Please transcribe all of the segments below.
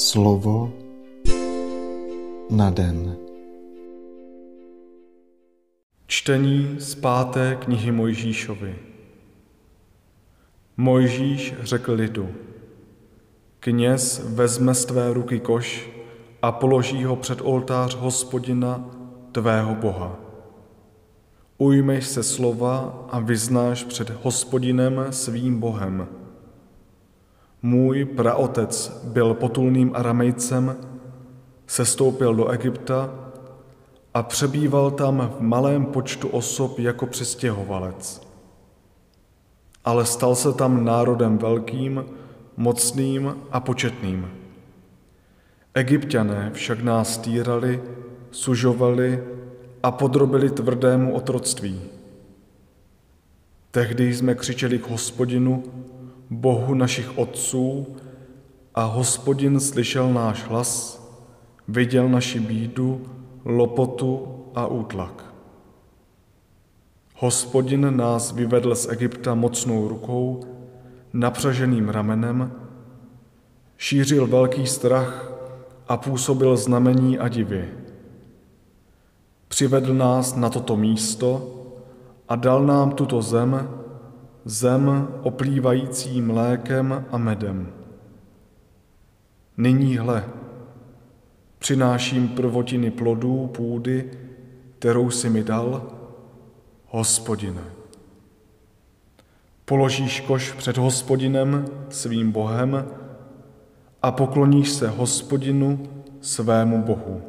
Slovo na den. Čtení z páté knihy Mojžíšovi. Mojžíš řekl lidu, kněz vezme z tvé ruky koš a položí ho před oltář hospodina, tvého Boha. Ujmeš se slova a vyznáš před hospodinem svým Bohem – můj praotec byl potulným aramejcem, sestoupil do Egypta a přebýval tam v malém počtu osob jako přistěhovalec. Ale stal se tam národem velkým, mocným a početným. Egyptiané však nás týrali, sužovali a podrobili tvrdému otroctví. Tehdy jsme křičeli k hospodinu, Bohu našich otců a hospodin slyšel náš hlas, viděl naši bídu, lopotu a útlak. Hospodin nás vyvedl z Egypta mocnou rukou, napřaženým ramenem, šířil velký strach a působil znamení a divy. Přivedl nás na toto místo a dal nám tuto zem, zem oplývající mlékem a medem. Nyní hle, přináším prvotiny plodů půdy, kterou si mi dal, hospodine. Položíš koš před hospodinem, svým Bohem, a pokloníš se hospodinu, svému Bohu.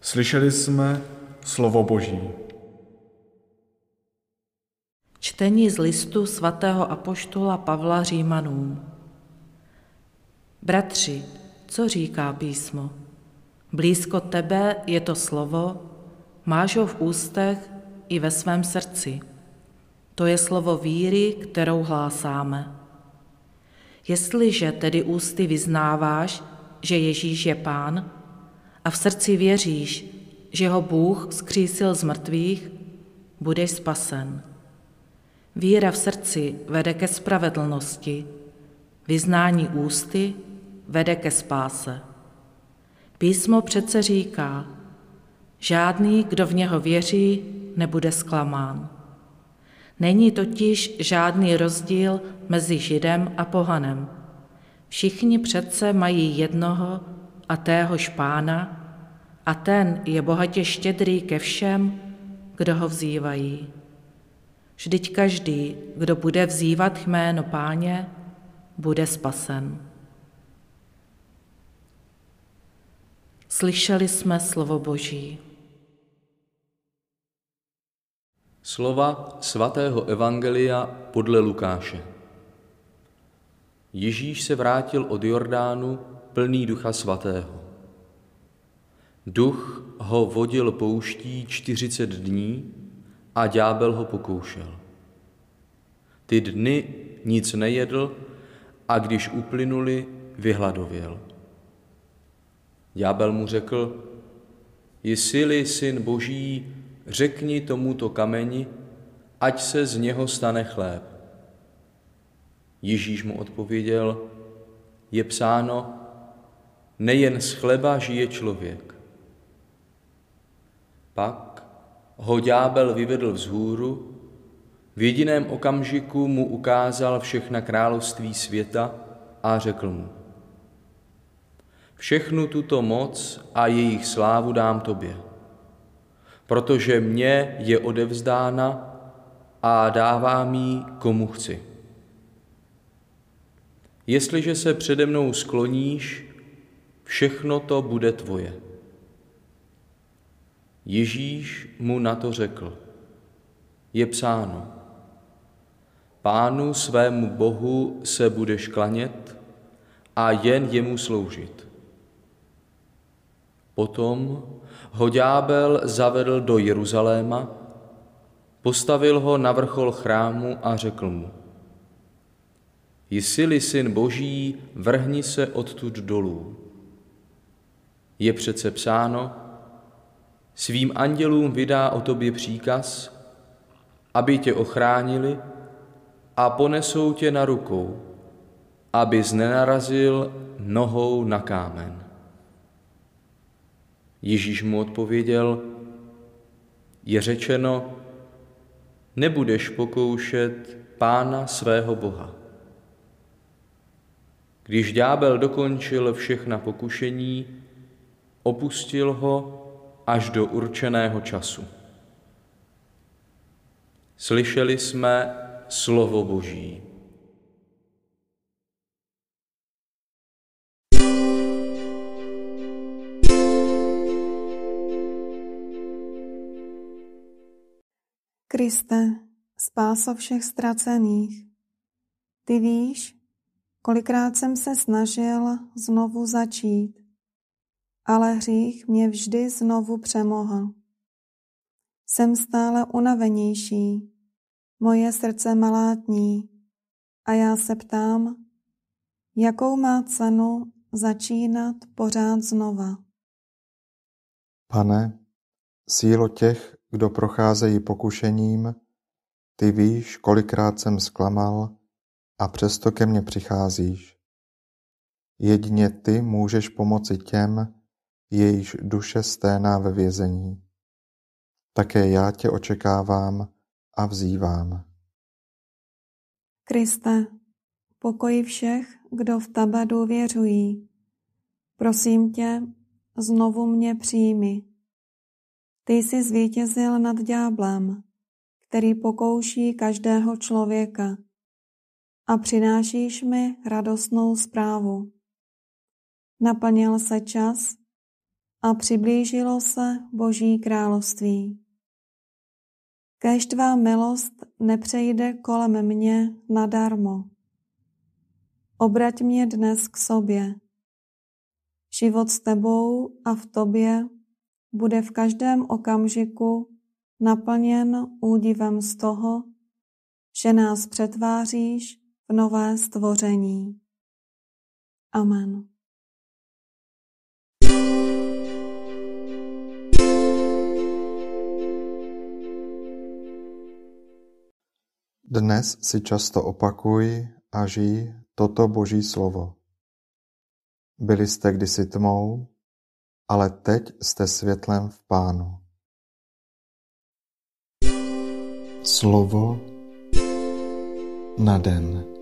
Slyšeli jsme slovo Boží. Čtení z listu svatého apoštola Pavla Římanům. Bratři, co říká písmo? Blízko tebe je to slovo, máš ho v ústech i ve svém srdci. To je slovo víry, kterou hlásáme. Jestliže tedy ústy vyznáváš, že Ježíš je pán, a v srdci věříš, že ho Bůh skřísil z mrtvých, budeš spasen. Víra v srdci vede ke spravedlnosti, vyznání ústy vede ke spáse. Písmo přece říká, žádný, kdo v něho věří, nebude zklamán. Není totiž žádný rozdíl mezi Židem a pohanem. Všichni přece mají jednoho a téhož pána a ten je bohatě štědrý ke všem, kdo ho vzývají. Vždyť každý, kdo bude vzývat jméno páně, bude spasen. Slyšeli jsme slovo Boží. Slova svatého Evangelia podle Lukáše. Ježíš se vrátil od Jordánu plný ducha svatého. Duch ho vodil pouští čtyřicet dní a ďábel ho pokoušel. Ty dny nic nejedl a když uplynuli, vyhladověl. Ďábel mu řekl, jsi syn boží, řekni tomuto kameni, ať se z něho stane chléb. Ježíš mu odpověděl, je psáno, nejen z chleba žije člověk. Pak ho ďábel vyvedl vzhůru, v jediném okamžiku mu ukázal všechna království světa a řekl mu, všechnu tuto moc a jejich slávu dám tobě, protože mně je odevzdána a dávám jí komu chci. Jestliže se přede mnou skloníš, všechno to bude tvoje. Ježíš mu na to řekl, je psáno, pánu svému Bohu se budeš klanět a jen jemu sloužit. Potom ho ďábel zavedl do Jeruzaléma, postavil ho na vrchol chrámu a řekl mu, Jsi-li syn boží, vrhni se odtud dolů. Je přece psáno, svým andělům vydá o tobě příkaz, aby tě ochránili a ponesou tě na rukou, abys nenarazil nohou na kámen. Ježíš mu odpověděl, je řečeno, nebudeš pokoušet pána svého Boha. Když ďábel dokončil všechna pokušení, opustil ho až do určeného času. Slyšeli jsme slovo Boží. Kriste, spáso všech ztracených, ty víš, kolikrát jsem se snažil znovu začít, ale hřích mě vždy znovu přemohl. Jsem stále unavenější, moje srdce malátní a já se ptám, jakou má cenu začínat pořád znova. Pane, sílo těch, kdo procházejí pokušením, ty víš, kolikrát jsem zklamal a přesto ke mně přicházíš. Jedině ty můžeš pomoci těm, jejíž duše sténá ve vězení. Také já tě očekávám a vzývám. Kriste, pokoj všech, kdo v tebe důvěřují. Prosím tě, znovu mě přijmi. Ty jsi zvítězil nad ďáblem, který pokouší každého člověka a přinášíš mi radostnou zprávu. Naplnil se čas a přiblížilo se Boží království. Kéž tvá milost nepřejde kolem mě nadarmo. Obrať mě dnes k sobě. Život s tebou a v tobě bude v každém okamžiku naplněn údivem z toho, že nás přetváříš v nové stvoření. Amen. Dnes si často opakuj a žij toto Boží slovo. Byli jste kdysi tmou, ale teď jste světlem v Pánu. Slovo na den.